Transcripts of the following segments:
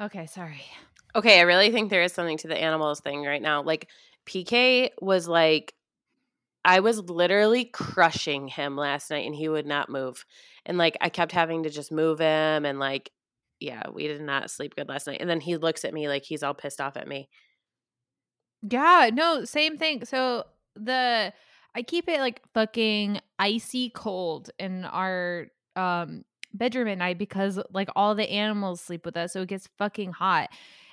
Okay, sorry. Okay, I really think there is something to the animals thing right now. Like PK was like I was literally crushing him last night and he would not move. And like I kept having to just move him and like yeah, we did not sleep good last night. And then he looks at me like he's all pissed off at me. Yeah, no, same thing. So the I keep it like fucking icy cold in our um bedroom at night because like all the animals sleep with us, so it gets fucking hot.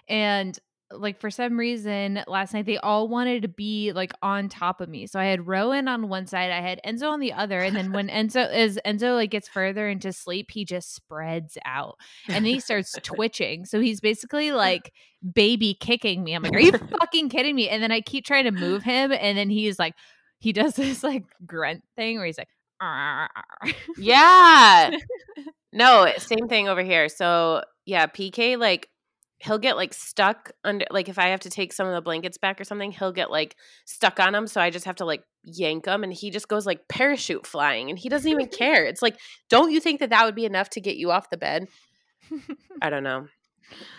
And like for some reason last night they all wanted to be like on top of me. So I had Rowan on one side, I had Enzo on the other, and then when Enzo is Enzo like gets further into sleep, he just spreads out and then he starts twitching. So he's basically like baby kicking me. I'm like, are you fucking kidding me? And then I keep trying to move him, and then he's like, he does this like grunt thing where he's like, yeah. no, eh, same thing over here. So yeah, PK like he'll get like stuck under like if I have to take some of the blankets back or something, he'll get like stuck on them. So I just have to like yank him, and he just goes like parachute flying, and he doesn't even care. It's like, don't you think that that would be enough to get you off the bed? I don't know.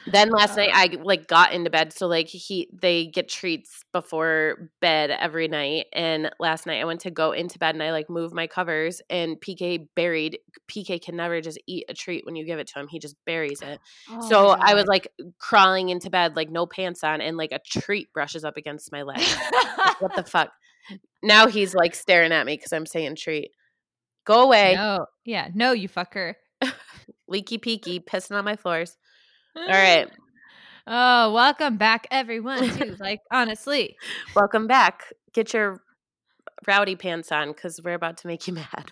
Then last night I um like got into bed so like he they get treats before bed every night and last night I went to go into bed and I like moved my covers and PK buried PK can never just eat a treat when you give it to him he just buries it. Oh so I was like crawling into bed like no pants on and like a treat brushes up against my leg. like, what the fuck? Now he's like staring at me cuz I'm saying treat. Go away. No. Yeah, no you fucker. Leaky peaky pissing on my floors. All right. Oh, welcome back, everyone. To like honestly, welcome back. Get your rowdy pants on because we're about to make you mad.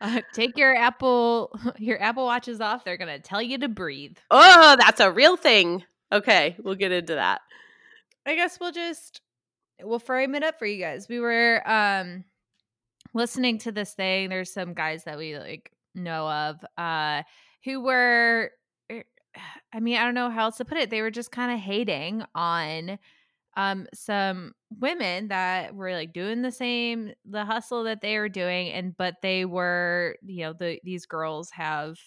uh, take your Apple your Apple watches off. They're gonna tell you to breathe. Oh, that's a real thing. Okay, we'll get into that. I guess we'll just we'll frame it up for you guys. We were um listening to this thing. There's some guys that we like know of uh who were I mean, I don't know how else to put it. They were just kind of hating on um some women that were like doing the same the hustle that they were doing and but they were, you know, the these girls have,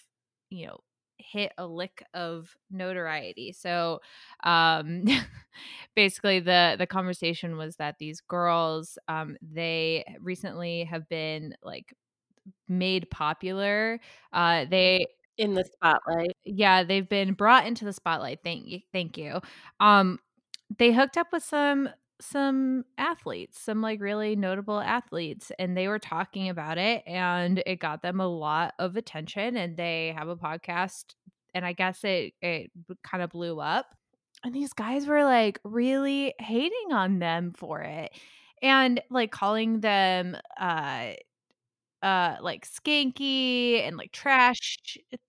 you know, hit a lick of notoriety. So, um basically the the conversation was that these girls um they recently have been like made popular. Uh they in the spotlight. Yeah, they've been brought into the spotlight. Thank you. Thank you. Um they hooked up with some some athletes, some like really notable athletes, and they were talking about it and it got them a lot of attention and they have a podcast and I guess it it kind of blew up. And these guys were like really hating on them for it and like calling them uh uh like skanky and like trash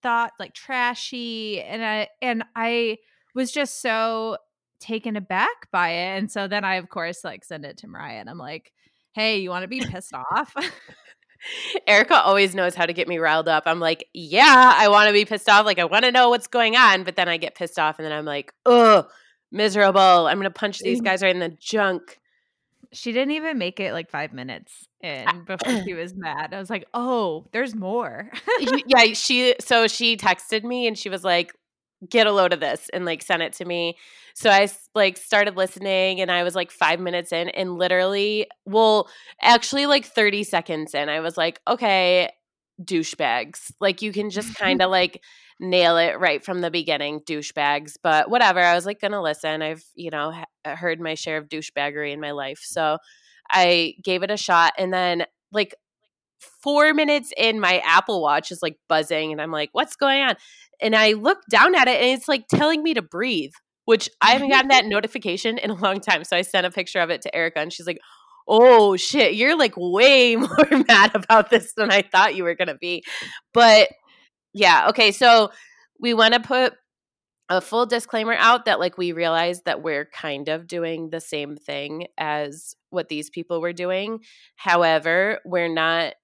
thought like trashy and I and I was just so taken aback by it and so then I of course like send it to Mariah and I'm like hey you want to be pissed off Erica always knows how to get me riled up. I'm like, yeah, I want to be pissed off. Like, I want to know what's going on. But then I get pissed off and then I'm like, oh, miserable. I'm going to punch these guys right in the junk. She didn't even make it like five minutes in before she was mad. I was like, oh, there's more. yeah, she so she texted me and she was like, get a load of this and like sent it to me. So I like started listening and I was like 5 minutes in and literally well actually like 30 seconds in I was like okay douchebags. Like you can just kind of like nail it right from the beginning, douchebags. But whatever, I was like going to listen. I've, you know, ha- uh, heard my share of douchebaggery in my life. So I gave it a shot. And then, like, four minutes in, my Apple Watch is like buzzing. And I'm like, what's going on? And I look down at it and it's like telling me to breathe, which I haven't gotten that notification in a long time. So I sent a picture of it to Erica and she's like, oh shit, you're like way more mad about this than I thought you were going to be. But yeah, okay, so we want to put a full disclaimer out that like we realize that we're kind of doing the same thing as what these people were doing. However, we're not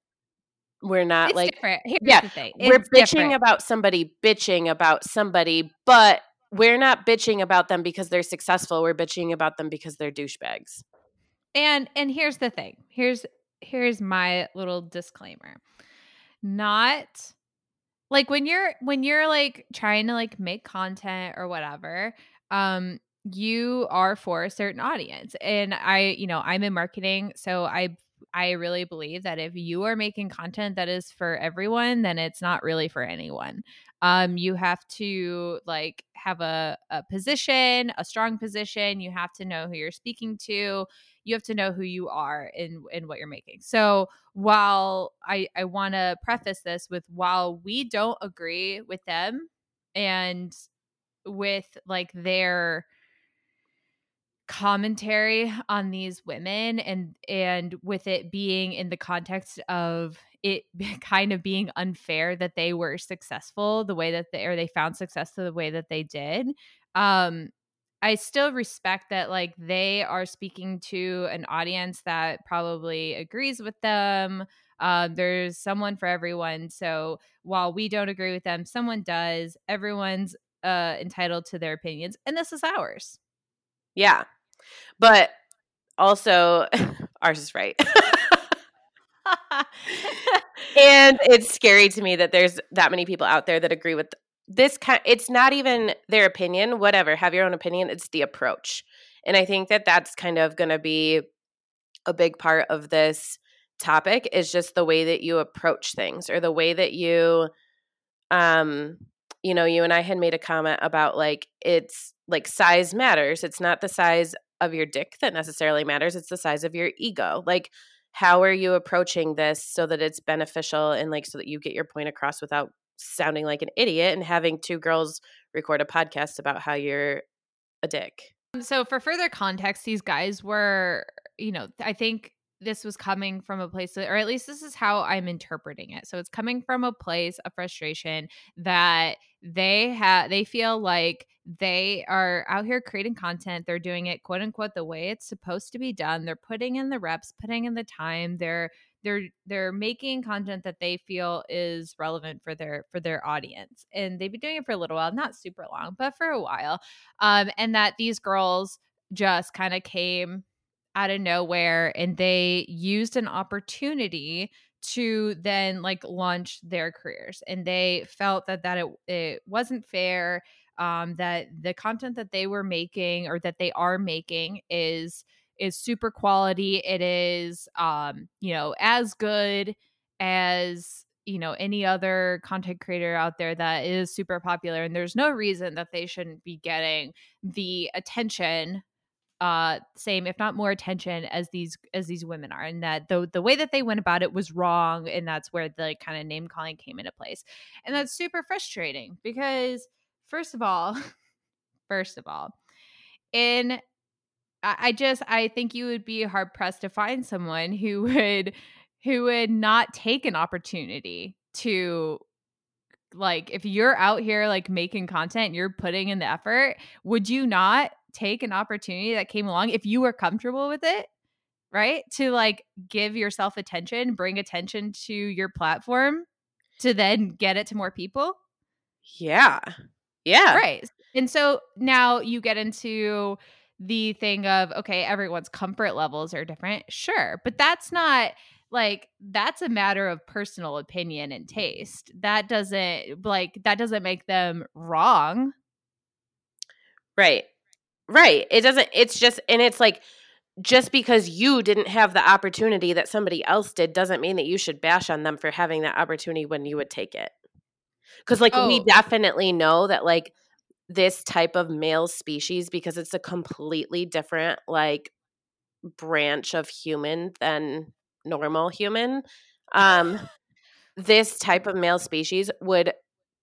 we're not it's like yeah, we're bitching different. about somebody bitching about somebody, but we're not bitching about them because they're successful. We're bitching about them because they're douchebags. And and here's the thing. Here's here's my little disclaimer. Not like when you're when you're like trying to like make content or whatever um you are for a certain audience and i you know i'm in marketing so i i really believe that if you are making content that is for everyone then it's not really for anyone um you have to like have a, a position a strong position you have to know who you're speaking to you have to know who you are in in what you're making. So while i i want to preface this with while we don't agree with them and with like their commentary on these women and and with it being in the context of it kind of being unfair that they were successful the way that they or they found success the way that they did um I still respect that like they are speaking to an audience that probably agrees with them. Uh, there's someone for everyone. So while we don't agree with them, someone does. Everyone's uh, entitled to their opinions, and this is ours. Yeah, but also ours is right. and it's scary to me that there's that many people out there that agree with this kind it's not even their opinion whatever have your own opinion it's the approach. And i think that that's kind of going to be a big part of this topic is just the way that you approach things or the way that you um you know you and i had made a comment about like it's like size matters. It's not the size of your dick that necessarily matters it's the size of your ego. Like how are you approaching this so that it's beneficial and like so that you get your point across without sounding like an idiot and having two girls record a podcast about how you're a dick. Um, so, for further context, these guys were, you know, I think this was coming from a place, or at least this is how I'm interpreting it. So, it's coming from a place of frustration that they have, they feel like they are out here creating content. They're doing it, quote unquote, the way it's supposed to be done. They're putting in the reps, putting in the time. They're they're they're making content that they feel is relevant for their for their audience and they've been doing it for a little while not super long but for a while um and that these girls just kind of came out of nowhere and they used an opportunity to then like launch their careers and they felt that that it, it wasn't fair um that the content that they were making or that they are making is is super quality. It is, um, you know, as good as you know any other content creator out there that is super popular and there's no reason that they shouldn't be getting the attention uh same if not more attention as these as these women are and that the the way that they went about it was wrong and that's where the kind of name calling came into place and that's super frustrating because first of all first of all in I just I think you would be hard pressed to find someone who would who would not take an opportunity to like if you're out here like making content, you're putting in the effort, would you not take an opportunity that came along if you were comfortable with it? Right? To like give yourself attention, bring attention to your platform to then get it to more people? Yeah. Yeah. Right. And so now you get into the thing of okay everyone's comfort levels are different. Sure but that's not like that's a matter of personal opinion and taste. That doesn't like that doesn't make them wrong. Right. Right it doesn't it's just and it's like just because you didn't have the opportunity that somebody else did doesn't mean that you should bash on them for having that opportunity when you would take it. Because like oh. we definitely know that like this type of male species because it's a completely different like branch of human than normal human um this type of male species would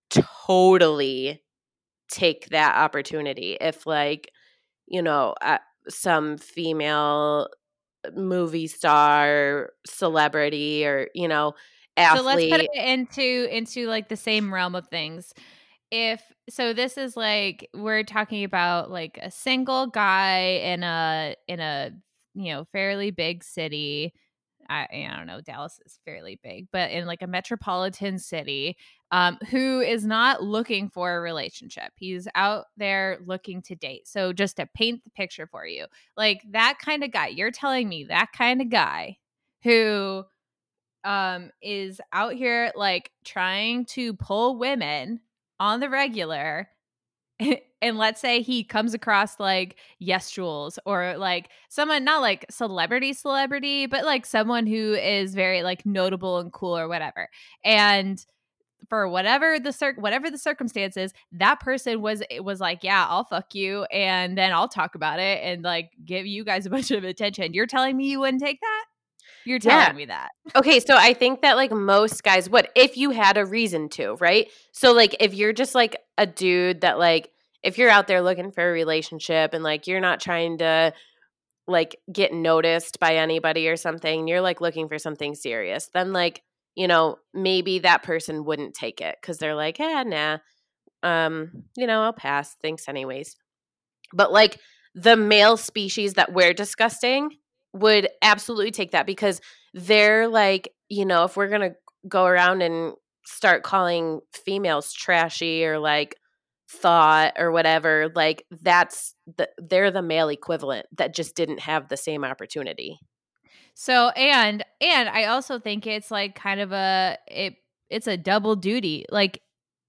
totally take that opportunity if like you know uh, some female movie star celebrity or you know athlete. so let's put it into into like the same realm of things if so this is like we're talking about like a single guy in a in a you know fairly big city. I, I don't know dallas is fairly big but in like a metropolitan city um, who is not looking for a relationship. He's out there looking to date. So just to paint the picture for you like that kind of guy you're telling me that kind of guy who um is out here like trying to pull women on the regular and let's say he comes across like yes jules or like someone not like celebrity celebrity but like someone who is very like notable and cool or whatever and for whatever the cir- whatever the circumstances that person was it was like yeah i'll fuck you and then i'll talk about it and like give you guys a bunch of attention. You're telling me you wouldn't take that you're telling Yeah. me that Okay, so I think that like most guys would if you had a reason to, right? So like if you're just like a dude that like if you're out there looking for a relationship and like you're not trying to like get noticed by anybody or something, you're like looking for something serious, then like, you know, maybe that person wouldn't take it cuz they're like, "Eh, nah. Um, you know, I'll pass. Thanks anyways." But like the male species that we're discussing would absolutely take that because they're like, you know, if we're going to go around and start calling females trashy or like thought or whatever, like that's the they're the male equivalent that just didn't have the same opportunity. So and and I also think it's like kind of a it it's a double duty. Like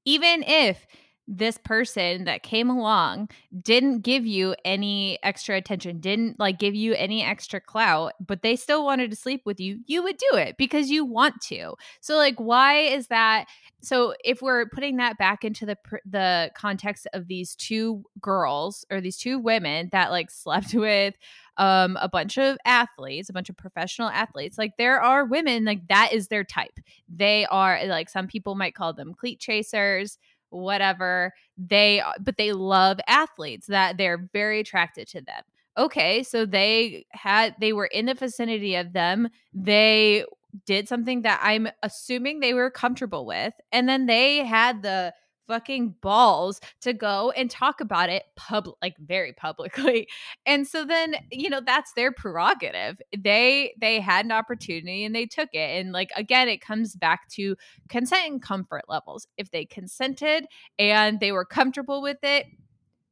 even if this person that came along didn't give you any extra attention, didn't like give you any extra clout, but they still wanted to sleep with you, you would do it because you want to. So like why is that so if we're putting that back into the the context of these two girls or these two women that like slept with um a bunch of athletes a bunch of professional athletes like there are women like that is their type they are like some people might call them cleat chasers whatever they uh, but they love athletes that they're very attracted to them. Okay so they had they were in the vicinity of them they did something that i'm assuming they were comfortable with and then they had the fucking balls to go and talk about it public like very publicly. And so then you know that's their prerogative. They they had an opportunity and they took it. And like again it comes back to consent and comfort levels. If they consented and they were comfortable with it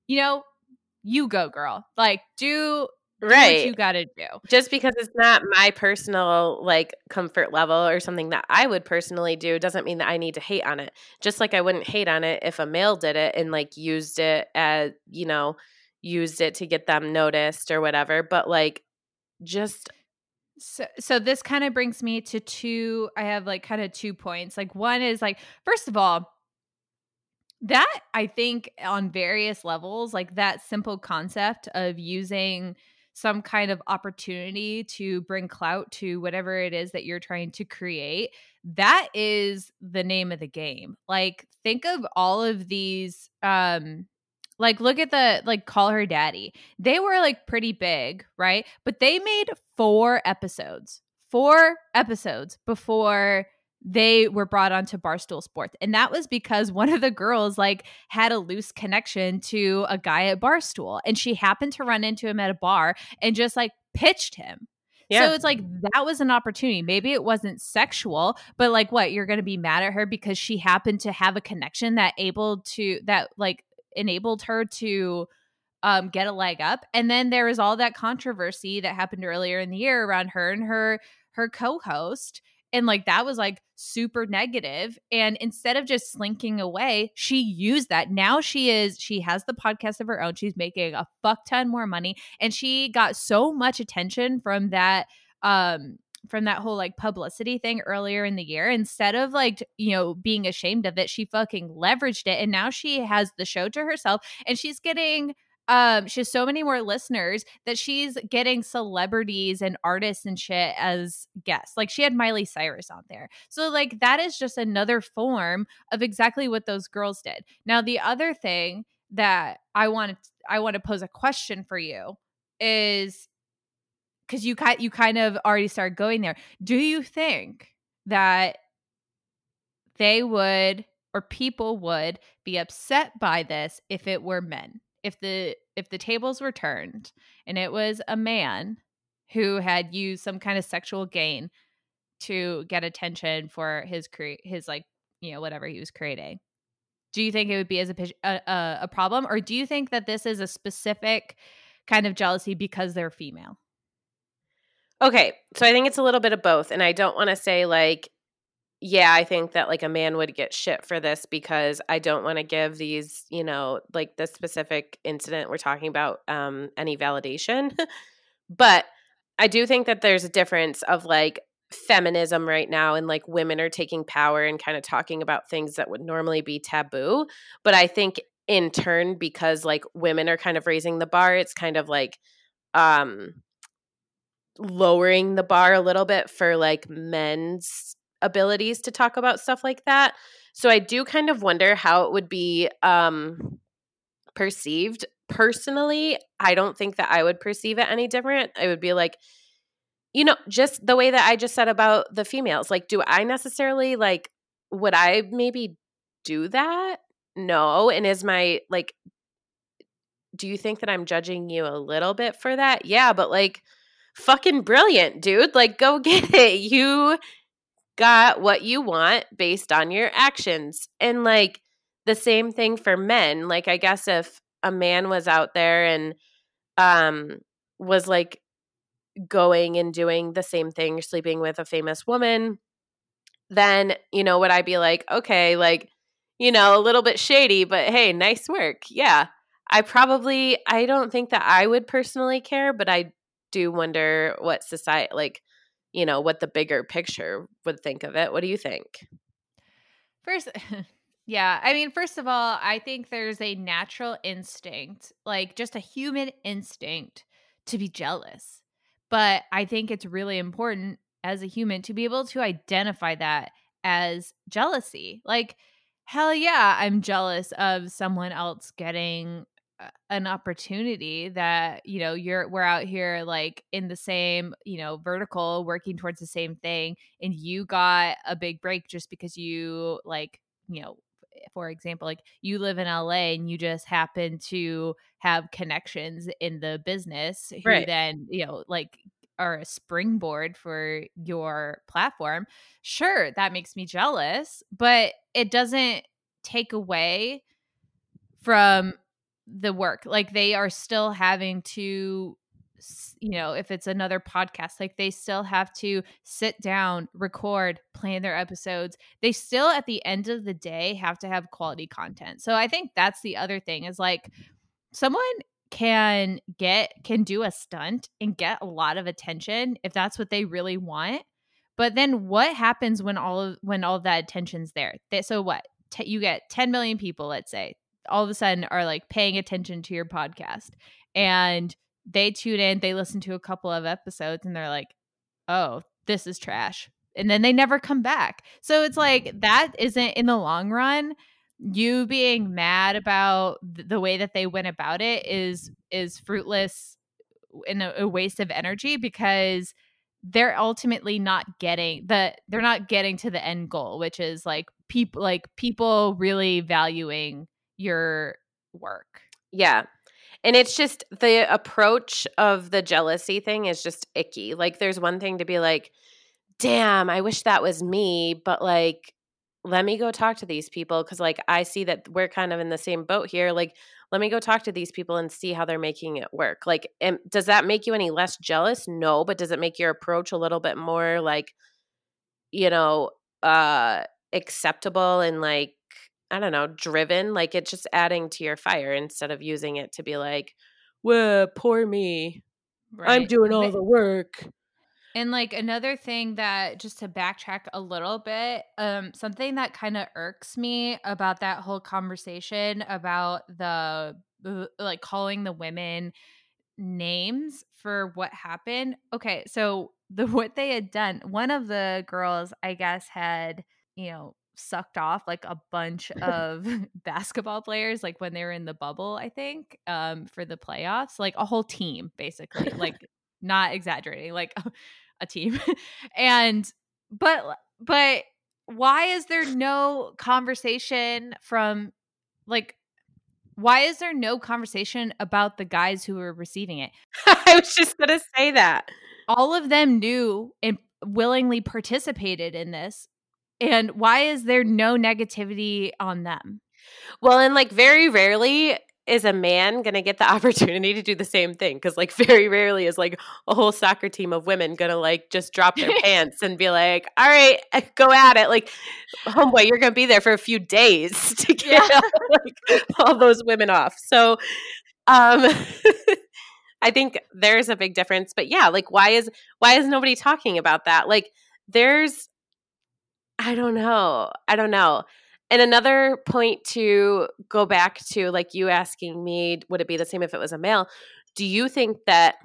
you know you go girl. Like do Right. you gotta do just because it's not my personal like comfort level or something that I would personally do doesn't mean that I need to hate on it. Just like I wouldn't hate on it if a male did it and like used it as, you know, used it to get them noticed or whatever, but like just So, so this kind of brings me to two. I have like kind of two points. Like one is like, first of all, that I think on various levels, like that simple concept of using some kind of opportunity to bring clout to whatever it is that you're trying to create, that is the name of the game. Like think of all of these um like look at the like call her daddy. They were like pretty big, right? But they made 4 episodes. 4 episodes before they were brought onto Barstool Sports. And that was because one of the girls like had a loose connection to a guy at Barstool and she happened to run into him at a bar and just like pitched him. Yeah. So it's like that was an opportunity. Maybe it wasn't sexual, but like what you're going to be mad at her because she happened to have a connection that able to that like enabled her to um get a leg up. And then there was all that controversy that happened earlier in the year around her and her her co-host and like that was like super negative and instead of just slinking away she used that. Now she is she has the podcast of her own she's making a fuck ton more money and she got so much attention from that um from that whole like publicity thing earlier in the year. Instead of like you know being ashamed of it she fucking leveraged it and now she has the show to herself and she's getting um she has so many more listeners that she's getting celebrities and artists and shit as guests like she had miley cyrus on there. So like that is just another form of exactly what those girls did. Now the other thing that i want i want to pose a question for you is because you kind you kind of already started going there. Do you think that they would or people would be upset by this if it were men if the if the tables were turned and it was a man who had used some kind of sexual gain to get attention for his cre- his like you know whatever he was creating do you think it would be as a, a, a problem? Or do you think that this is a specific kind of jealousy because they're female? Okay, so I think it's a little bit of both, and I don't want to say like, yeah, I think that like a man would get shit for this because I don't want to give these, you know, like the specific incident we're talking about um any validation. but I do think that there's a difference of like feminism right now and like women are taking power and kind of talking about things that would normally be taboo. But I think in turn, because like women are kind of raising the bar, it's kind of like um lowering the bar a little bit for like men's abilities to talk about stuff like that. So I do kind of wonder how it would be um perceived. Personally, I don't think that I would perceive it any different. I would be like, you know, just the way that I just said about the females. Like, do I necessarily like would I maybe do that? No. And is my like do you think that I'm judging you a little bit for that? Yeah, but like fucking brilliant, dude. Like go get it. You got what you want based on your actions. And like the same thing for men. Like I guess if a man was out there and um was like going and doing the same thing, sleeping with a famous woman, then, you know, would I be like, okay, like, you know, a little bit shady, but hey, nice work. Yeah. I probably, I don't think that I would personally care, but I do wonder what society, like, you know, what the bigger picture would think of it. What do you think? First, yeah. I mean, first of all, I think there's a natural instinct, like just a human instinct to be jealous. But I think it's really important as a human to be able to identify that as jealousy. Like, hell yeah, I'm jealous of someone else getting an opportunity that you know you're we're out here like in the same you know vertical working towards the same thing and you got a big break just because you like you know for example like you live in LA and you just happen to have connections in the business who Right. then you know like are a springboard for your platform sure that makes me jealous but it doesn't take away from the work like they are still having to you know if it's another podcast like they still have to sit down record plan their episodes. They still at the end of the day have to have quality content. So i think that's the other thing is like someone can get can do a stunt and get a lot of attention if that's what they really want but then what happens when all of when all of that attention's there? So what? T- you get 10 million people let's say all of a sudden are like paying attention to your podcast and they tune in, they listen to a couple of episodes and they're like, oh, this is trash. And then they never come back. So it's like mm. that isn't in the long run. You being mad about the way that they went about it is is fruitless and a, a waste of energy because they're ultimately not getting the they're not getting to the end goal, which is like people like people really valuing your work. Yeah. And it's just the approach of the jealousy thing is just icky. Like, there's one thing to be like, damn, I wish that was me, but like, let me go talk to these people because, like, I see that we're kind of in the same boat here. Like, let me go talk to these people and see how they're making it work. Like, am, does that make you any less jealous? No, but does it make your approach a little bit more like, you know, uh, acceptable and like I don't know, driven. Like it's just adding to your fire instead of using it to be like, well, poor me. Right. I'm doing all the work. And like another thing that just to backtrack a little bit, um, something that kind of irks me about that whole conversation about the like calling the women names for what happened. Okay, so the what they had done, one of the girls, I guess, had, you know, sucked off like a bunch of basketball players like when they were in the bubble i think um for the playoffs like a whole team basically like not exaggerating like a team. And but but why is there no conversation from like why is there no conversation about the guys who were receiving it? I was just gonna say that. All of them knew and willingly participated in this and why is there no negativity on them? Well, and like very rarely is a man going to get the opportunity to do the same thing? Because, like, very rarely is like a whole soccer team of women going to like just drop their pants and be like, all right, eh, go at it. Like, homeboy, you're going to be there for a few days to get yeah. like, all those women off. So, um, I think there's a big difference. But yeah, like, why is why is nobody talking about that? Like, there's, I don't know, I don't know. And another point to go back to, like you asking me, would it be the same if it was a male? Do you think that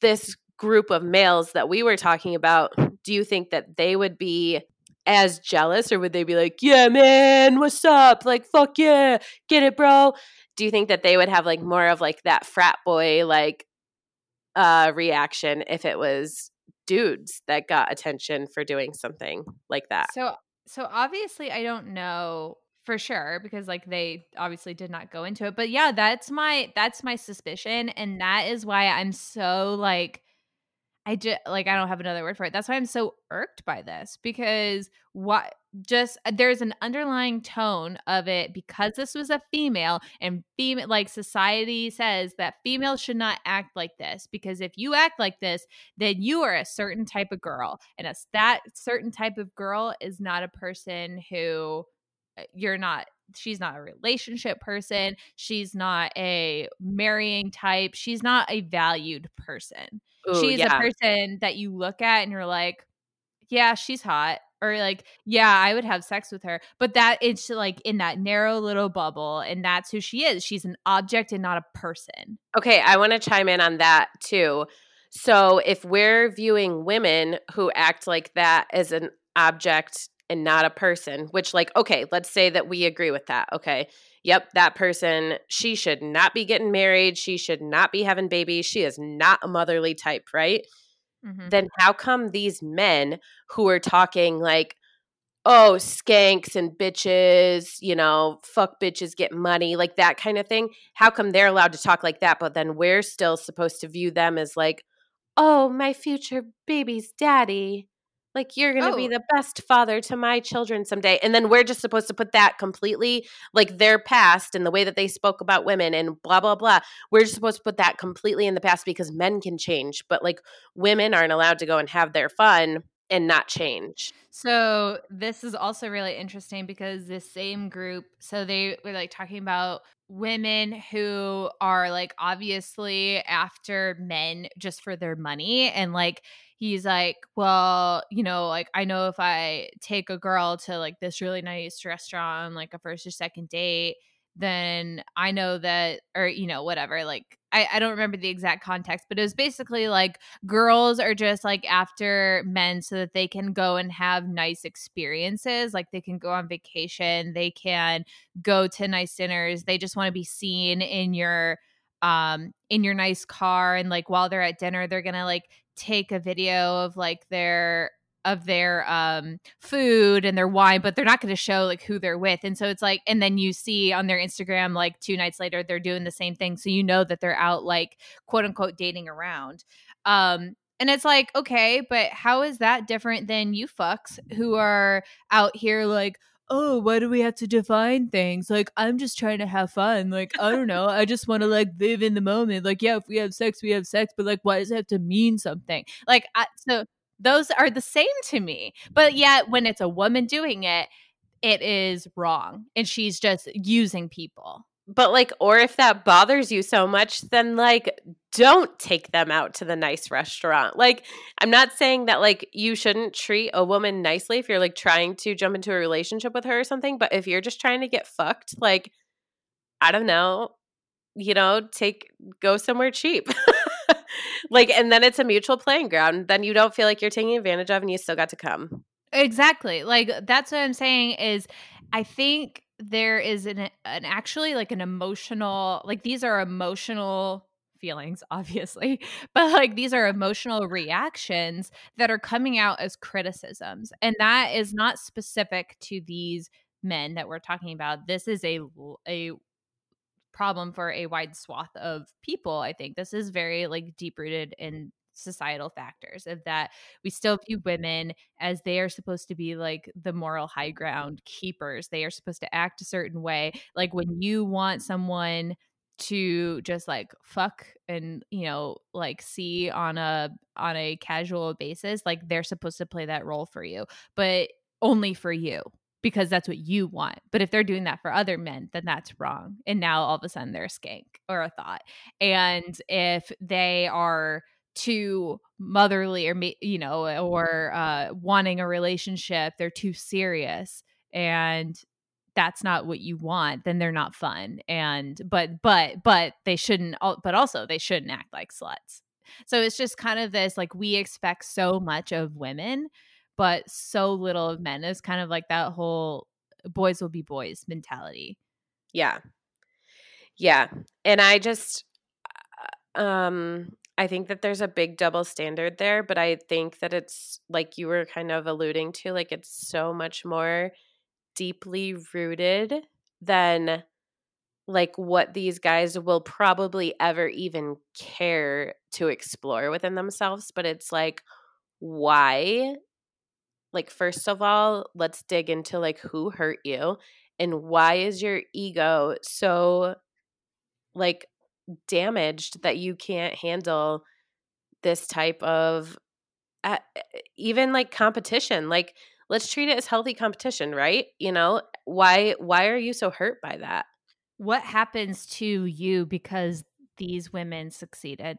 this group of males that we were talking about, do you think that they would be as jealous or would they be like, yeah, man, what's up? Like, fuck yeah, get it, bro? Do you think that they would have like more of like that frat boy like uh reaction if it was dudes that got attention for doing something like that? So so obviously I don't know for sure because like they obviously did not go into it. But yeah, that's my that's my suspicion and that is why I'm so like I just like I don't have another word for it. That's why I'm so irked by this because what just uh, there's an underlying tone of it because this was a female and female like society says that females should not act like this because if you act like this then you are a certain type of girl and a that certain type of girl is not a person who uh, you're not she's not a relationship person she's not a marrying type she's not a valued person Ooh, she's yeah. a person that you look at and you're like, yeah, she's hot. Or like, yeah, I would have sex with her. But that it's like in that narrow little bubble, and that's who she is. She's an object and not a person. Okay, I want to chime in on that too. So if we're viewing women who act like that as an object and not a person, which like, okay, let's say that we agree with that. Okay yep, that person, she should not be getting married. She should not be having babies. She is not a motherly type, right? Mm-hmm. Then how come these men who are talking like, oh, skanks and bitches, you know, fuck bitches get money, like that kind of thing, how come they're allowed to talk like that? But then we're still supposed to view them as like, oh, my future baby's daddy. Like you're going to oh. be the best father to my children someday. And then we're just supposed to put that completely like their past and the way that they spoke about women and blah blah blah. We're just supposed to put that completely in the past because men can change, but like women aren't allowed to go and have their fun and not change. So this is also really interesting because this same group, so they were like talking about women who are like obviously after men just for their money and like he's like, well, you know, like I know if I take a girl to like this really nice restaurant, like a first or second date, then I know that, or, you know, whatever. Like, I, I don't remember the exact context, but it was basically like girls are just like after men so that they can go and have nice experiences. Like, they can go on vacation, they can go to nice dinners, they just want to be seen in your um in your nice car and like while they're at dinner they're gonna like take a video of like their of their um food and their wine but they're not going to show like who they're with and so it's like and then you see on their instagram like two nights later they're doing the same thing so you know that they're out like quote unquote dating around um and it's like okay but how is that different than you fucks who are out here like oh, why do we have to define things? Like, I'm just trying to have fun. Like, I don't know. I just want to like live in the moment. Like, yeah, if we have sex, we have sex, but like, why does it have to mean something? Like, I, so those are the same to me. But yet, when it's a woman doing it, it is wrong. And she's just using people. But like, or if that bothers you so much, then like, don't take them out to the nice restaurant. Like, I'm not saying that like you shouldn't treat a woman nicely if you're like trying to jump into a relationship with her or something. But if you're just trying to get fucked, like, I don't know, you know, take go somewhere cheap. like, and then it's a mutual playing ground. Then you don't feel like you're taking advantage of, and you still got to come. Exactly. Like that's what I'm saying is I think there is an, an actually like an emotional like these are emotional feelings obviously but like these are emotional reactions that are coming out as criticisms and that is not specific to these men that we're talking about. This is a a problem for a wide swath of people i think. This is very like deep rooted in societal factors of that we still mm-hmm. view women as they are supposed to be like the moral high ground keepers. They are supposed to act a certain way. Like when you want someone to just like fuck and you know like see on a on a casual basis like they're supposed to play that role for you but only for you because that's what you want. But if they're doing that for other men then that's wrong and now all of a sudden they're a skank or a thought. And if they are too motherly or you know or uh wanting a relationship they're too serious and that's not what you want then they're not fun and but but but they shouldn't but also they shouldn't act like sluts. So it's just kind of this like we expect so much of women but so little of men is kind of like that whole boys will be boys mentality. Yeah. Yeah and i just uh, um I think that there's a big double standard there, but I think that it's like you were kind of alluding to, like it's so much more deeply rooted than like what these guys will probably ever even care to explore within themselves but it's like why like first of all let's dig into like who hurt you and why is your ego so like damaged that you can't handle this type of uh, even like competition like let's treat it as healthy competition, right? You know, why why are you so hurt by that? What happens to you because these women succeeded?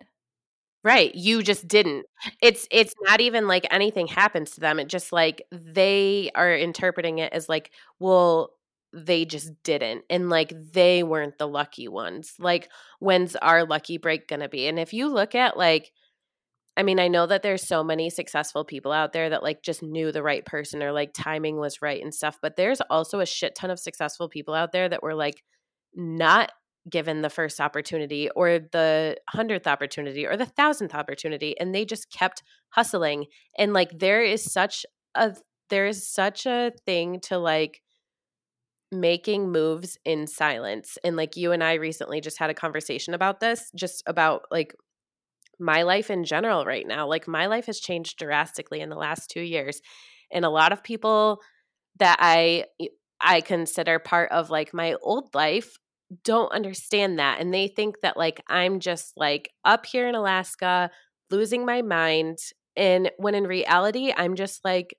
Right, you just didn't. It's it's not even like anything happens to them. It just like they are interpreting it as like, well, they just didn't and like they weren't the lucky ones. Like when's our lucky break to be? And if you look at like I mean, I know that there's so many successful people out there that like just knew the right person or like timing was right and stuff, but there's also a shit ton of successful people out there that were like not given the first opportunity or the hundredth opportunity or the thousandth opportunity and they just kept hustling and like there is such a there is such a thing to like making moves in silence and like you and I recently just had a conversation about this just about like my life in general right now. Like my life has changed drastically in the last 2 years. And a lot of people that I I consider part of like my old life don't understand that and they think that like I'm just like up here in Alaska losing my mind and when in reality I'm just like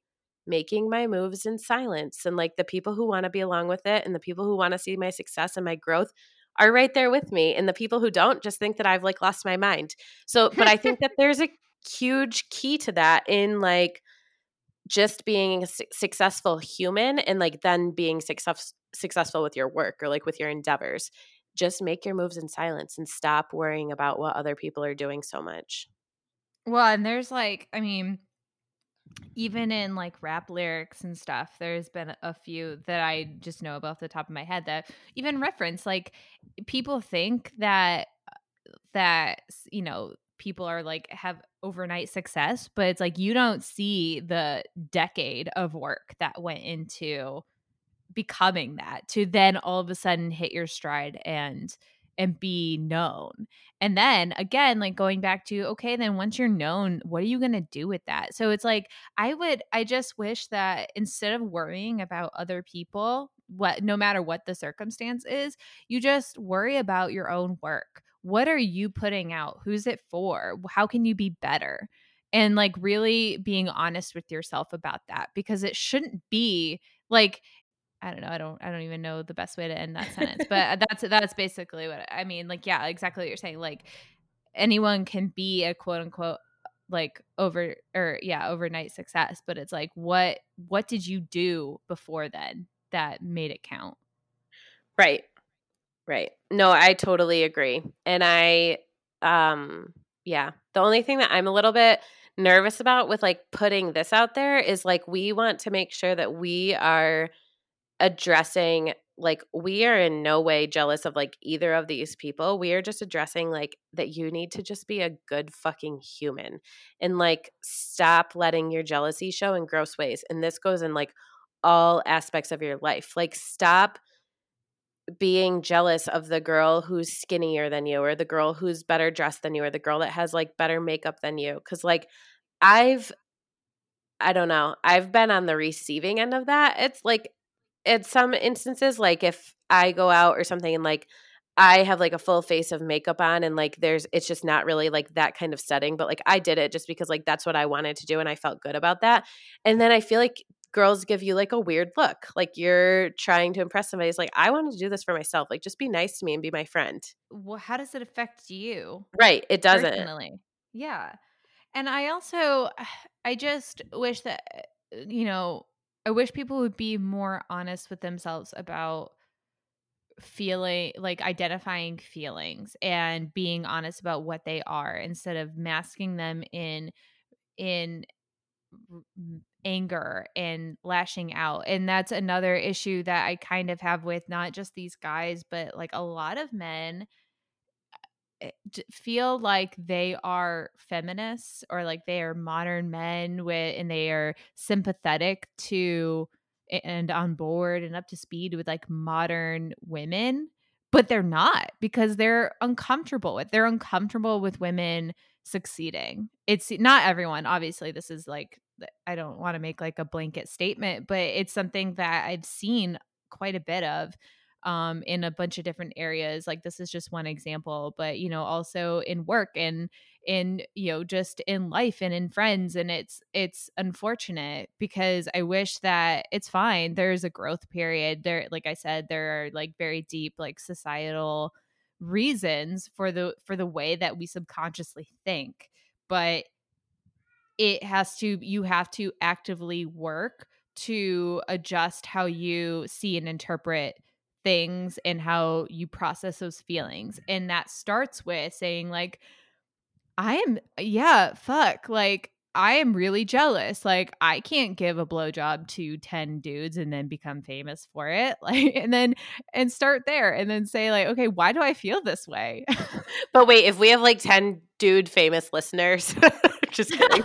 making my moves in silence and like the people who want to be along with it and the people who want to see my success and my growth are right there with me and the people who don't just think that I've like lost my mind. So but I think that there's a huge key to that in like just being a su- successful human and like then being success- successful with your work or like with your endeavors. Just make your moves in silence and stop worrying about what other people are doing so much. Well, and there's like, I mean, even in like rap lyrics and stuff, there's been a few that I just know about the top of my head that even reference like people think that that you know people are like have overnight success, but it's like you don't see the decade of work that went into becoming that to then all of a sudden hit your stride and and be known. And then again, like going back to, okay, then once you're known, what are you going to do with that? So it's like, I would, I just wish that instead of worrying about other people, what, no matter what the circumstance is, you just worry about your own work. What are you putting out? Who's it for? How can you be better? And like really being honest with yourself about that because it shouldn't be like I don't know. I don't. I don't even know the best way to end that sentence. But that's that's basically what I mean. Like, yeah, exactly what you're saying. Like, anyone can be a quote unquote like over or yeah overnight success, but it's like what what did you do before then that made it count? Right. Right. No, I totally agree. And I um yeah, the only thing that I'm a little bit nervous about with like putting this out there is like we want to make sure that we are addressing like we are in no way jealous of like either of these people. We are just addressing like that you need to just be a good fucking human and like stop letting your jealousy show in gross ways. And this goes in like all aspects of your life. Like stop being jealous of the girl who's skinnier than you or the girl who's better dressed than you or the girl that has like better makeup than you cuz like I've I don't know. I've been on the receiving end of that. It's like in some instances, like if I go out or something and like I have like a full face of makeup on and like there's it's just not really like that kind of setting, but like I did it just because like that's what I wanted to do and I felt good about that. And then I feel like girls give you like a weird look. Like you're trying to impress somebody. It's like, I wanted to do this for myself. Like just be nice to me and be my friend. Well, how does it affect you? Right. It doesn't. Personally. Yeah. And I also I just wish that uh, you know, I wish people would be more honest with themselves about feeling like identifying feelings and being honest about what they are instead of masking them in in anger and lashing out and that's another issue that i kind of have with not just these guys but like a lot of men Eh, feel like they are feminists or like they are modern men with and they are sympathetic to and on board and up to speed with like modern women but they're not because they're uncomfortable with they're uncomfortable with women succeeding. It's not everyone obviously this is like i don't want to make like a blanket statement but it's something that i've seen quite a bit of um, in a bunch of different areas. Like this is just one example, but you know, also in work and in you know just in life and in friends and it's it's unfortunate because i wish that it's fine there's a growth period there like i said there are like very deep like societal reasons for the for the way that we subconsciously think but it has to you have to actively work to adjust how you see and interpret things and how you process those feelings. Mm-hmm. And that starts with saying, like, I am, yeah, fuck. Like, I am really jealous. Like, I can't give a blowjob to 10 dudes and then become famous for it. Like, and then, and start there and then say, like, okay, why do I feel this way? but wait, if we have like 10 dude famous listeners, just kidding.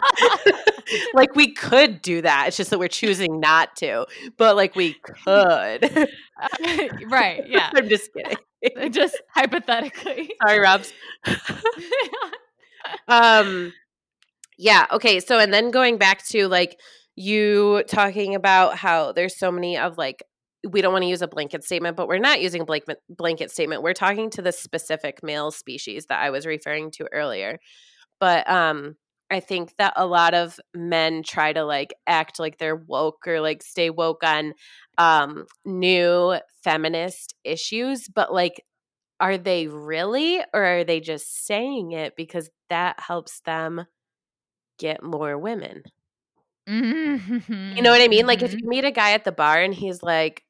Like we could do that. It's just that we're choosing not to. But like we could. Right. Yeah. I'm just kidding. just hypothetically. Sorry, Robs. um yeah, okay. So and then going back to like you talking about how there's so many of like we don't want to use a blanket statement, but we're not using a blanket blanket statement. We're talking to the specific male species that I was referring to earlier. But um I think that a lot of men try to like act like they're woke or like stay woke on um, new feminist issues, but like, are they really, or are they just saying it because that helps them get more women? Mm-hmm. You know what I mean? Like, if mm-hmm. you meet a guy at the bar and he's like,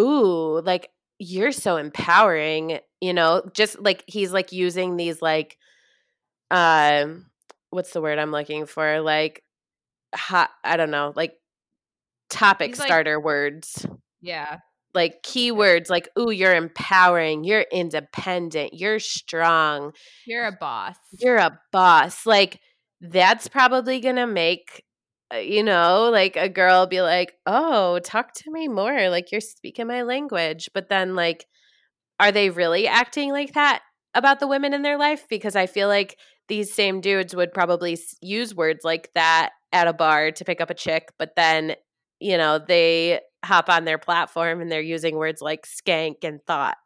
Ooh, like, you're so empowering, you know, just like he's like using these like, um, what's the word I'm looking for? Like hot I don't know, like topic He's starter like, words. Yeah. Like keywords like ooh, you're empowering, you're independent, you're strong. You're a boss. You're a boss. Like that's probably going to make uh, you know, like a girl be like, "Oh, talk to me more. Like you're speaking my language." But then like are they really acting like that about the women in their life? Because I feel like these same dudes would probably use words like that at a bar to pick up a chick, but then, you know, they hop on their platform and they're using words like skank and thot.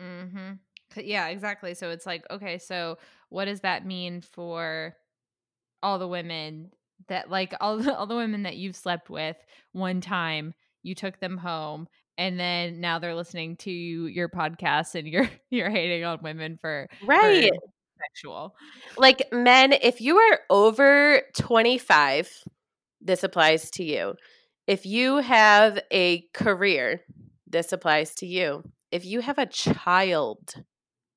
Mhm. Yeah, exactly. So it's like, okay, so what does that mean for all the women that like all the, all the women that you've slept with one time, you took them home and then now they're listening to your podcast and you're you're hating on women for right for sexual. Like men, if you are over 25, this applies to you. If you have a career, this applies to you. If you have a child,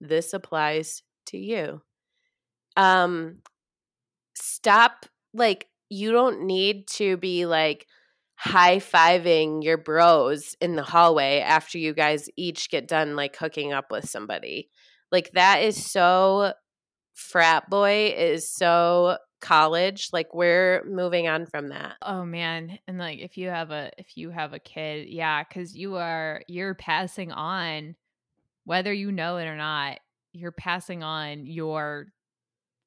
this applies to you. Um stop like you don't need to be like high fiving your bros in the hallway after you guys each get done like hooking up with somebody. Like that is so frat boy is so college like we're moving on from that. Oh man and like if you have a if you have a kid yeah because you are you're passing on whether you know it or not you're passing on your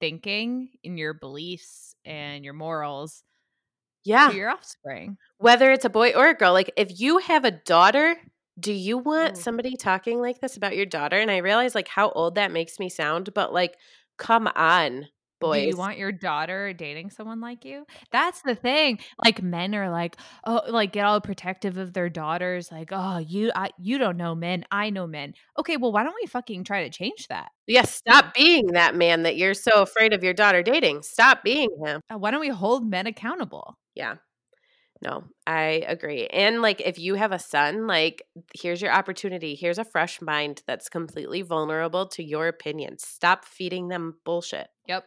thinking and your beliefs and your morals yeah. your offspring. Whether it's a boy or a girl like if you have a daughter do you want somebody talking like this about your daughter? And I realize like how old that makes me sound, but like, come on, Do boys. you want your daughter dating someone like you? That's the thing. Like men are like, oh, like get all protective of their daughters. Like, oh, you, I, you don't know men. I know men. Okay, well, why don't we fucking try to change that? Yes, stop being that man that you're so afraid of your daughter dating. Stop being him. Uh, Why don't we hold men accountable? Yeah. No, I agree. And like if you have a son, like here's your opportunity. Here's a fresh mind that's completely vulnerable to your opinion. Stop feeding them bullshit. Yep.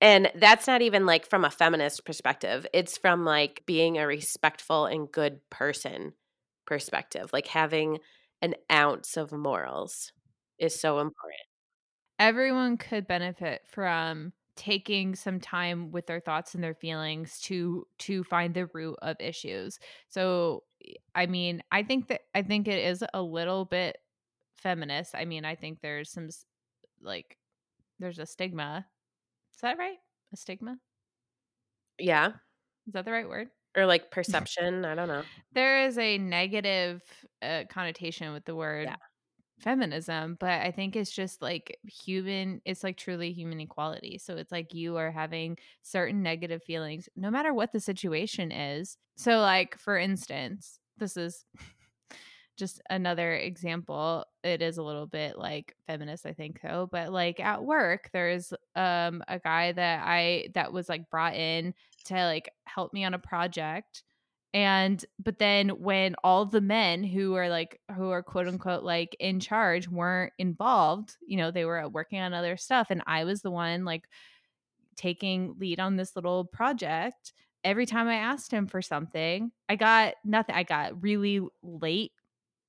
And that's not even like from a feminist perspective. It's from like being a respectful and good person perspective. Like having an ounce of morals is so important. Everyone could benefit from taking some time with their thoughts and their feelings to to find the root of issues. So I mean, I think that I think it is a little bit feminist. I mean, I think there's some like there's a stigma. Is that right? A stigma? Yeah. Is that the right word? Or like perception. I don't know. There is a negative uh, connotation with the word Yeah. Feminism, but I think it's just like human, it's like truly human equality. So it's like you are having certain negative feelings no matter what the situation is. So, like, for instance, this is just another example. It is a little bit like feminist, I think, though. But like at work, there's um a guy that I that was like brought in to like help me on a project. And but then when all the men who are like who are quote unquote like in charge weren't involved, you know, they were uh, working on other stuff and I was the one like taking lead on this little project. Every time I asked him for something, I got nothing. I got really late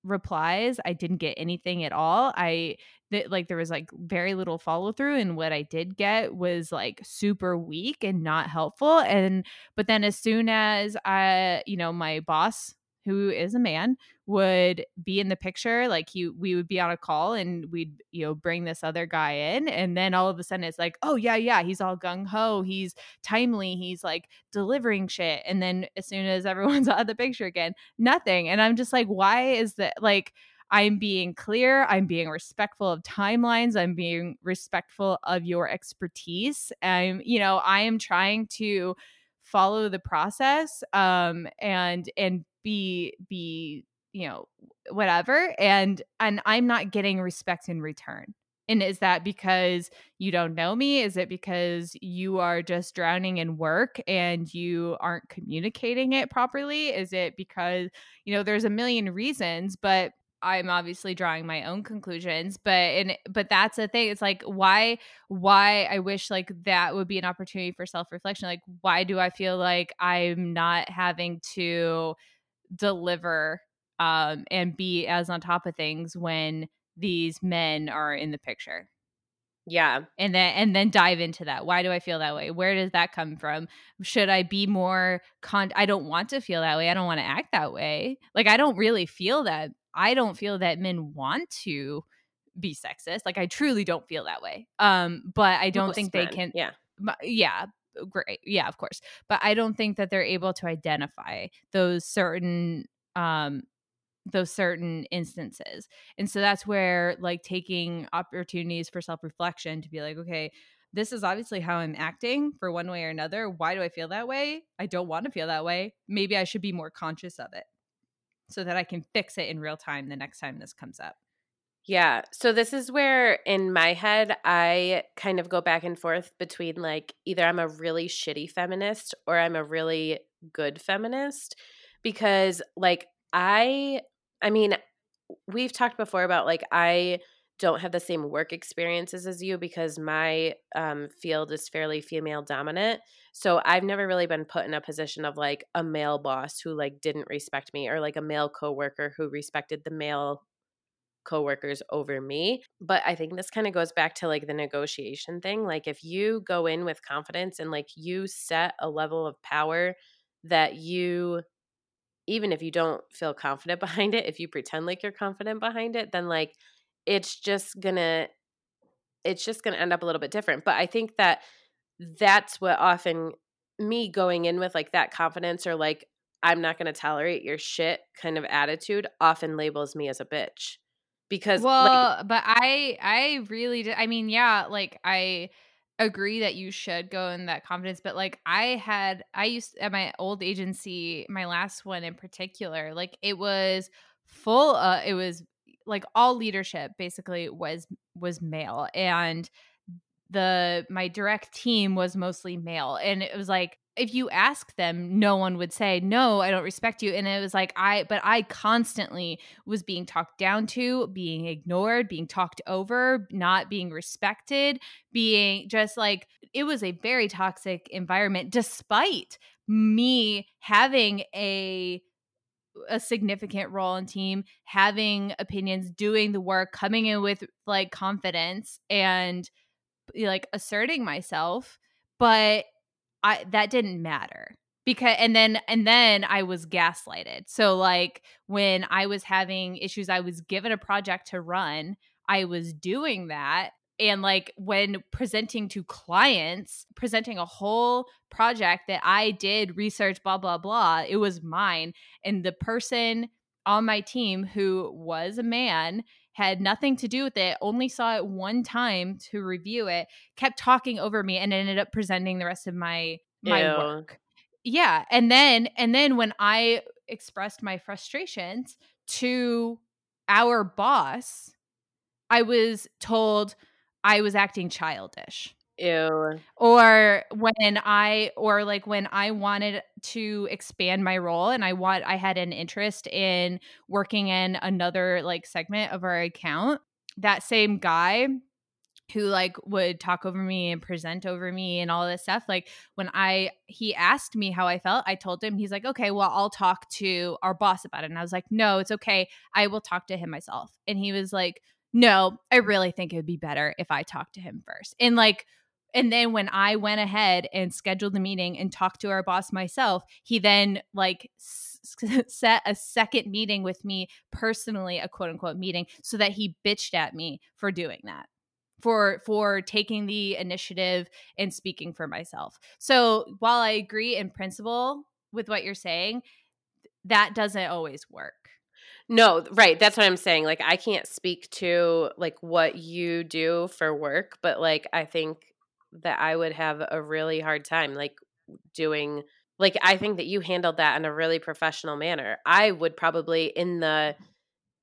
replies. I didn't get anything at all. I that like there was like very little follow through and what I did get was like super weak and not helpful and but then as soon as I you know my boss who is a man would be in the picture like he we would be on a call and we'd you know bring this other guy in and then all of a sudden it's like oh yeah yeah he's all gung ho he's timely he's like delivering shit and then as soon as everyone's out of the picture again nothing. And I'm just like, why is that? Like, I'm being clear. I'm being respectful of timelines. I'm being respectful of your expertise. I'm, you know, I am trying to follow the process um and and be be you know whatever and and i'm not getting respect in return and is that because you don't know me? Is it because you are just drowning in work and you aren't communicating it properly? Is it because, you know, there's a million reasons, but I'm obviously drawing my own conclusions, but and but that's the thing. It's like why why I wish like that would be an opportunity for self-reflection. Like why do I feel like I'm not having to deliver um and be as on top of things when these men are in the picture? Yeah. and then and then dive into that why do i feel that way where does that come from should i be more con i don't want to feel that way i don't want to act that way like i don't really feel that i don't feel that men want to be sexist like i truly don't feel that way um but i don't Most think they can Yeah. yeah great yeah of course but i don't think that they're able to identify those certain um those certain instances. And so that's where like taking opportunities for self-reflection to be like, okay, this is obviously how I'm acting for one way or another. Why do I feel that way? I don't want to feel that way. Maybe I should be more conscious of it so that I can fix it in real time the next time this comes up. Yeah. So this is where in my head I kind of go back and forth between like either I'm a really shitty feminist or I'm a really good feminist because like I I mean we've talked before about like I don't have the same work experiences as you because my um, field is fairly female dominant. So I've never really been put in a position of like a male boss who like didn't respect me or like a male coworker who respected the male coworkers over me. But I think this kind of goes back to like the negotiation thing. Like if you go in with confidence and like you set a level of power that you even if you don't feel confident behind it, if you pretend like you're confident behind it, then like it's just to it's just to end up a little bit different. But I think that that's what often me going in with like that confidence or like I'm not going to tolerate your shit kind of attitude often labels me as a bitch. Because well, like, but I I really did I mean, yeah, like I agree that you should go in that confidence but like i had i used at my old agency my last one in particular like it was full uh it was like all leadership basically was was male and the my direct team was mostly male and it was like if you ask them no one would say no i don't respect you and it was like i but i constantly was being talked down to being ignored being talked over not being respected being just like it was a very toxic environment despite me having a a significant role in team having opinions doing the work coming in with like confidence and like asserting myself but I that didn't matter because and then and then I was gaslighted. So like when I was having issues I was given a project to run, I was doing that and like when presenting to clients, presenting a whole project that I did research blah blah blah, it was mine and the person on my team who was a man had nothing to do with it, only saw it one time to review it, kept talking over me and ended up presenting the rest of my my Ew. work. Yeah, and then and then when I expressed my frustrations to our boss, I was told I was acting childish. Ew. Or when I or like when I wanted to expand my role and I want I had an interest in working in another like segment of our account, that same guy who like would talk over me and present over me and all this stuff like when i he asked me how i felt i told him he's like okay well i'll talk to our boss about it and i was like no it's okay i will talk to him myself and he was like no i really think it would be better if i talked to him first and like and then when I went ahead and scheduled the meeting and talked to our boss myself, he then like s- set a second meeting with me personally, a quote unquote meeting, so that he bitched at me for doing that for for taking the initiative and speaking for myself. So, while I agree in principle with what you're saying, that doesn't always work. No, right. That's what I'm saying. Like I can't speak to like what you do for work, but like I think that I would have a really hard time like doing like I think that you handled that in a really professional manner. I would probably in the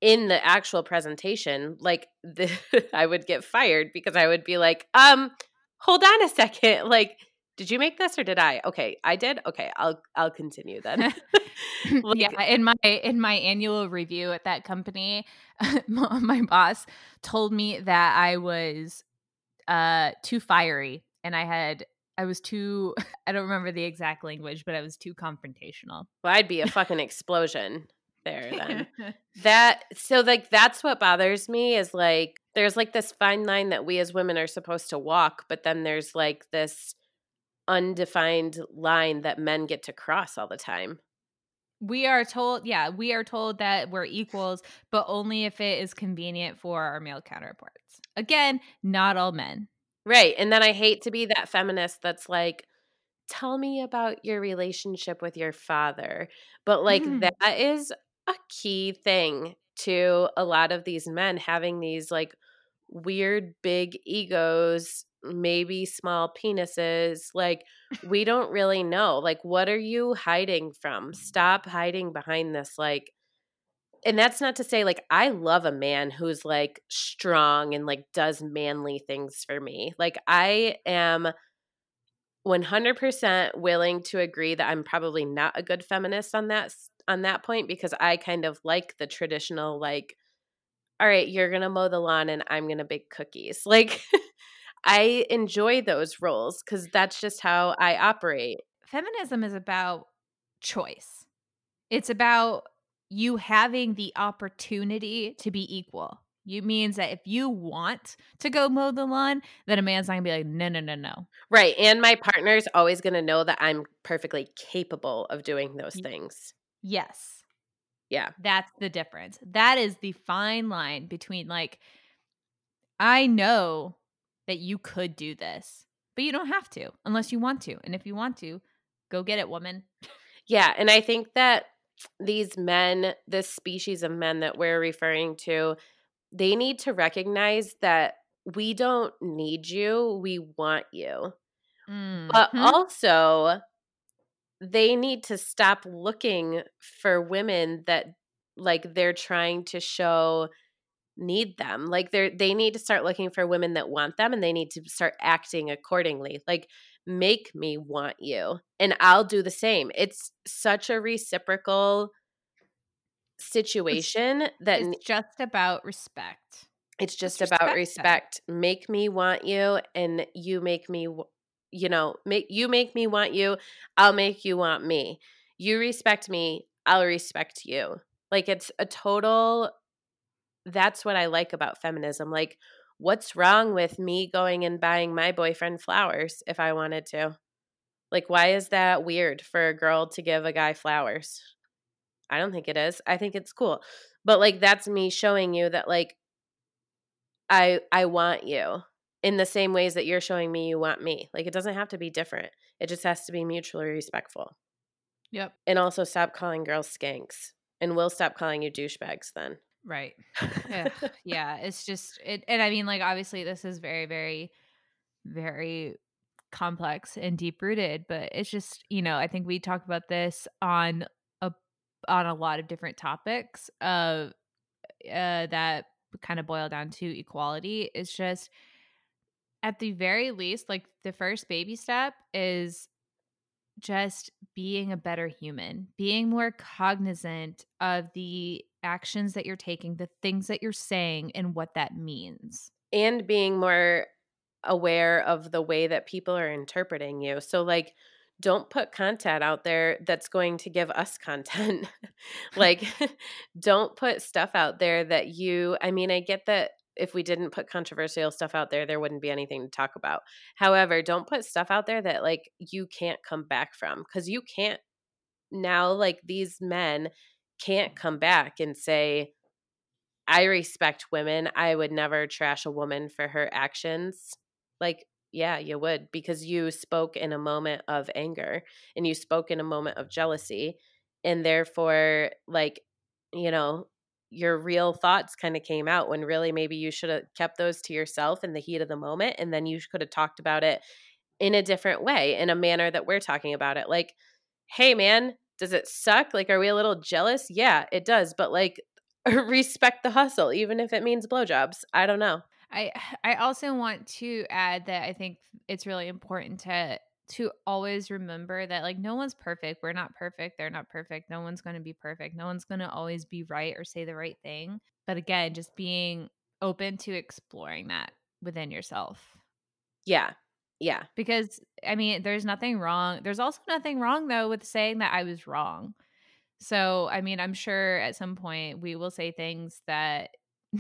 in the actual presentation like the, I would get fired because I would be like, "Um, hold on a second. Like did you make this or did I? Okay, I did. Okay, I'll I'll continue then. like, yeah, in my in my annual review at that company, my boss told me that I was uh too fiery and I had I was too I don't remember the exact language, but I was too confrontational. Well, I'd be a fucking explosion there then. that so like that's what bothers me is like there's like this fine line that we as women are supposed to walk, but then there's like this undefined line that men get to cross all the time. We are told, yeah, we are told that we're equals, but only if it is convenient for our male counterparts. Again, not all men. Right. And then I hate to be that feminist that's like, tell me about your relationship with your father. But like, mm. that is a key thing to a lot of these men having these like weird big egos, maybe small penises. Like, we don't really know. Like, what are you hiding from? Stop hiding behind this, like, and that's not to say like I love a man who's like strong and like does manly things for me. Like I am 100% willing to agree that I'm probably not a good feminist on that on that point because I kind of like the traditional like all right, you're going to mow the lawn and I'm going to bake cookies. Like I enjoy those roles cuz that's just how I operate. Feminism is about choice. It's about you having the opportunity to be equal. You means that if you want to go mow the lawn, then a man's not gonna be like, no, no, no, no. Right. And my partner's always gonna know that I'm perfectly capable of doing those things. Yes. Yeah. That's the difference. That is the fine line between like, I know that you could do this, but you don't have to unless you want to. And if you want to, go get it, woman. Yeah, and I think that these men, this species of men that we're referring to, they need to recognize that we don't need you, we want you. Mm-hmm. But also, they need to stop looking for women that like they're trying to show need them. Like they're they need to start looking for women that want them and they need to start acting accordingly. Like make me want you and I'll do the same. It's such a reciprocal situation it's, that it's just about respect. It's just it's about respect. respect. Make me want you and you make me you know, make you make me want you, I'll make you want me. You respect me, I'll respect you. Like it's a total that's what I like about feminism. Like what's wrong with me going and buying my boyfriend flowers if I wanted to? Like why is that weird for a girl to give a guy flowers? I don't think it is. I think it's cool. But like that's me showing you that like I I want you in the same ways that you're showing me you want me. Like it doesn't have to be different. It just has to be mutually respectful. Yep. And also stop calling girls skanks. And we'll stop calling you douchebags then. Right. yeah. yeah. It's just it and I mean like obviously this is very, very, very complex and deep rooted, but it's just, you know, I think we talk about this on a on a lot of different topics of uh that kind of boil down to equality. It's just at the very least, like the first baby step is just being a better human, being more cognizant of the actions that you're taking, the things that you're saying, and what that means. And being more aware of the way that people are interpreting you. So, like, don't put content out there that's going to give us content. like, don't put stuff out there that you, I mean, I get that if we didn't put controversial stuff out there, there wouldn't be anything to talk about. However, don't put stuff out there that like you can't come back from because you can't now, like these men can't come back and say, I respect women. I would never trash a woman for her actions. Like, yeah, you would because you spoke in a moment of anger and you spoke in a moment of jealousy. And therefore, like, you know, your real thoughts kind of came out when really maybe you should have kept those to yourself in the heat of the moment and then you could have talked about it in a different way in a manner that we're talking about it like hey man does it suck? Like are we a little jealous? Yeah it does but like respect the hustle even if it means blowjobs i don't know. I i also want to add that i think it's really important to to always remember that like no one's perfect. We're not perfect. They're not perfect. No one's going to be perfect. No one's going to always be right or say the right thing. But again, just being open to exploring that within yourself. Yeah. Yeah. Because I mean, there's nothing wrong. There's also nothing wrong though with saying that I was wrong. So, I mean, I'm sure at some point we will say things that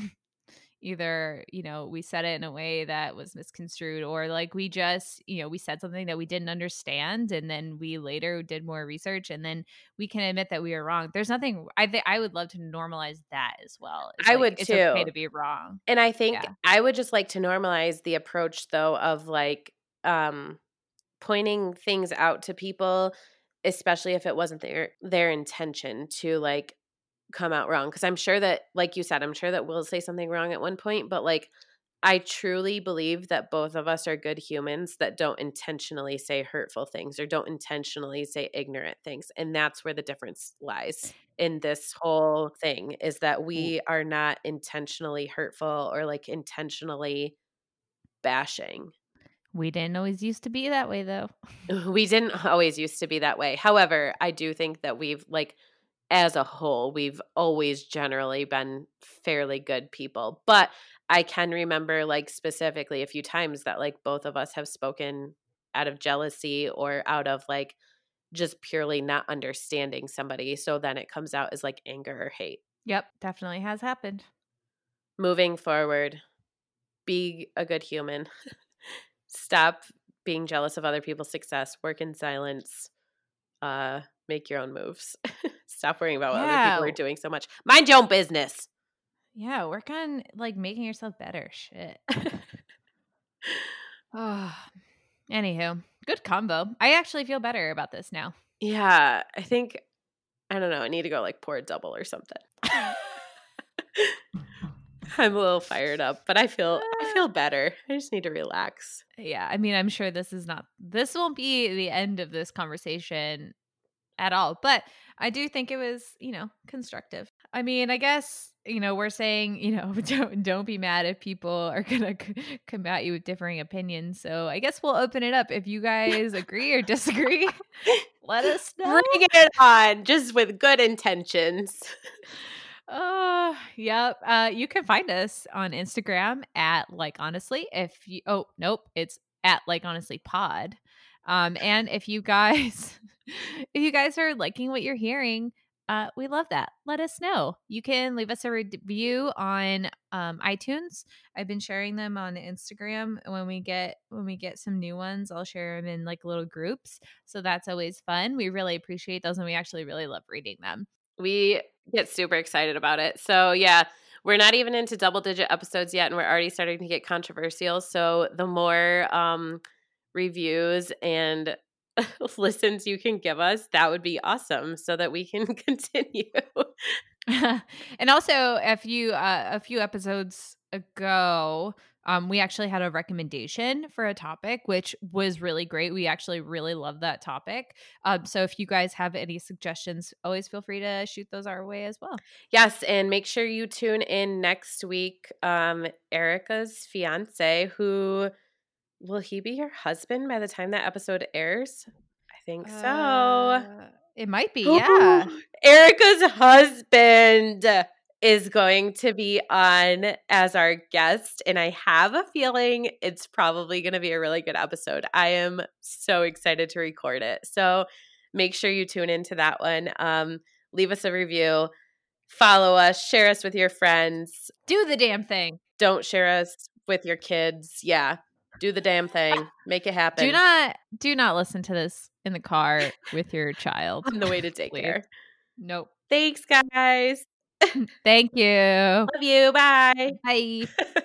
either you know we said it in a way that was misconstrued or like we just you know we said something that we didn't understand and then we later did more research and then we can admit that we were wrong. There's nothing i think i would love to normalize that as well. It's i like, would it's too. okay to be wrong. And i think yeah. i would just like to normalize the approach though of like um pointing things out to people especially if it wasn't their their intention to like come out wrong because I'm sure that like you said I'm sure that we'll say something wrong at one point but like I truly believe that both of us are good humans that don't intentionally say hurtful things or don't intentionally say ignorant things and that's where the difference lies in this whole thing is that mm. we are not intentionally hurtful or like intentionally bashing we didn't always used to be that way though. We didn't always used to be that way. However, I do think that we've like as a whole, we've always generally been fairly good people. But I can remember, like, specifically a few times that, like, both of us have spoken out of jealousy or out of, like, just purely not understanding somebody. So then it comes out as, like, anger or hate. Yep, definitely has happened. Moving forward, be a good human. Stop being jealous of other people's success. Work in silence. Uh, make your own moves. Stop worrying about what yeah. other people are doing so much. Mind your own business. Yeah, work on like making yourself better. Shit. oh. Anywho, good combo. I actually feel better about this now. Yeah, I think I don't know. I need to go like pour a double or something. I'm a little fired up, but I feel I feel ah. better. I just need to relax. Yeah, I mean, I'm sure this is not this won't be the end of this conversation at all, but I do think it was, you know, constructive. I mean, I guess, you know, we're saying, you know, don't don't be mad if people are going to c- come at you with differing opinions. So, I guess we'll open it up if you guys agree or disagree. let us know. Bring it on just with good intentions. Oh, yep. Uh, you can find us on Instagram at like honestly. If you oh nope, it's at like honestly pod. Um, and if you guys if you guys are liking what you're hearing, uh, we love that. Let us know. You can leave us a review on um, iTunes. I've been sharing them on Instagram. When we get when we get some new ones, I'll share them in like little groups. So that's always fun. We really appreciate those, and we actually really love reading them. We get super excited about it. So yeah, we're not even into double digit episodes yet, and we're already starting to get controversial. So the more um, reviews and listens you can give us, that would be awesome so that we can continue. and also, if you uh, a few episodes ago, um, we actually had a recommendation for a topic, which was really great. We actually really love that topic. Um, so if you guys have any suggestions, always feel free to shoot those our way as well. Yes, and make sure you tune in next week. Um, Erica's fiance, who will he be your husband by the time that episode airs? I think so. Uh, it might be, yeah. Erica's husband is going to be on as our guest, and I have a feeling it's probably going to be a really good episode. I am so excited to record it. So make sure you tune into that one. Um, leave us a review, follow us, share us with your friends. Do the damn thing. Don't share us with your kids. Yeah. Do the damn thing. Make it happen. Do not do not listen to this in the car with your child on the way to daycare. Nope. Thanks, guys. Thank you. Love you. Bye. Bye.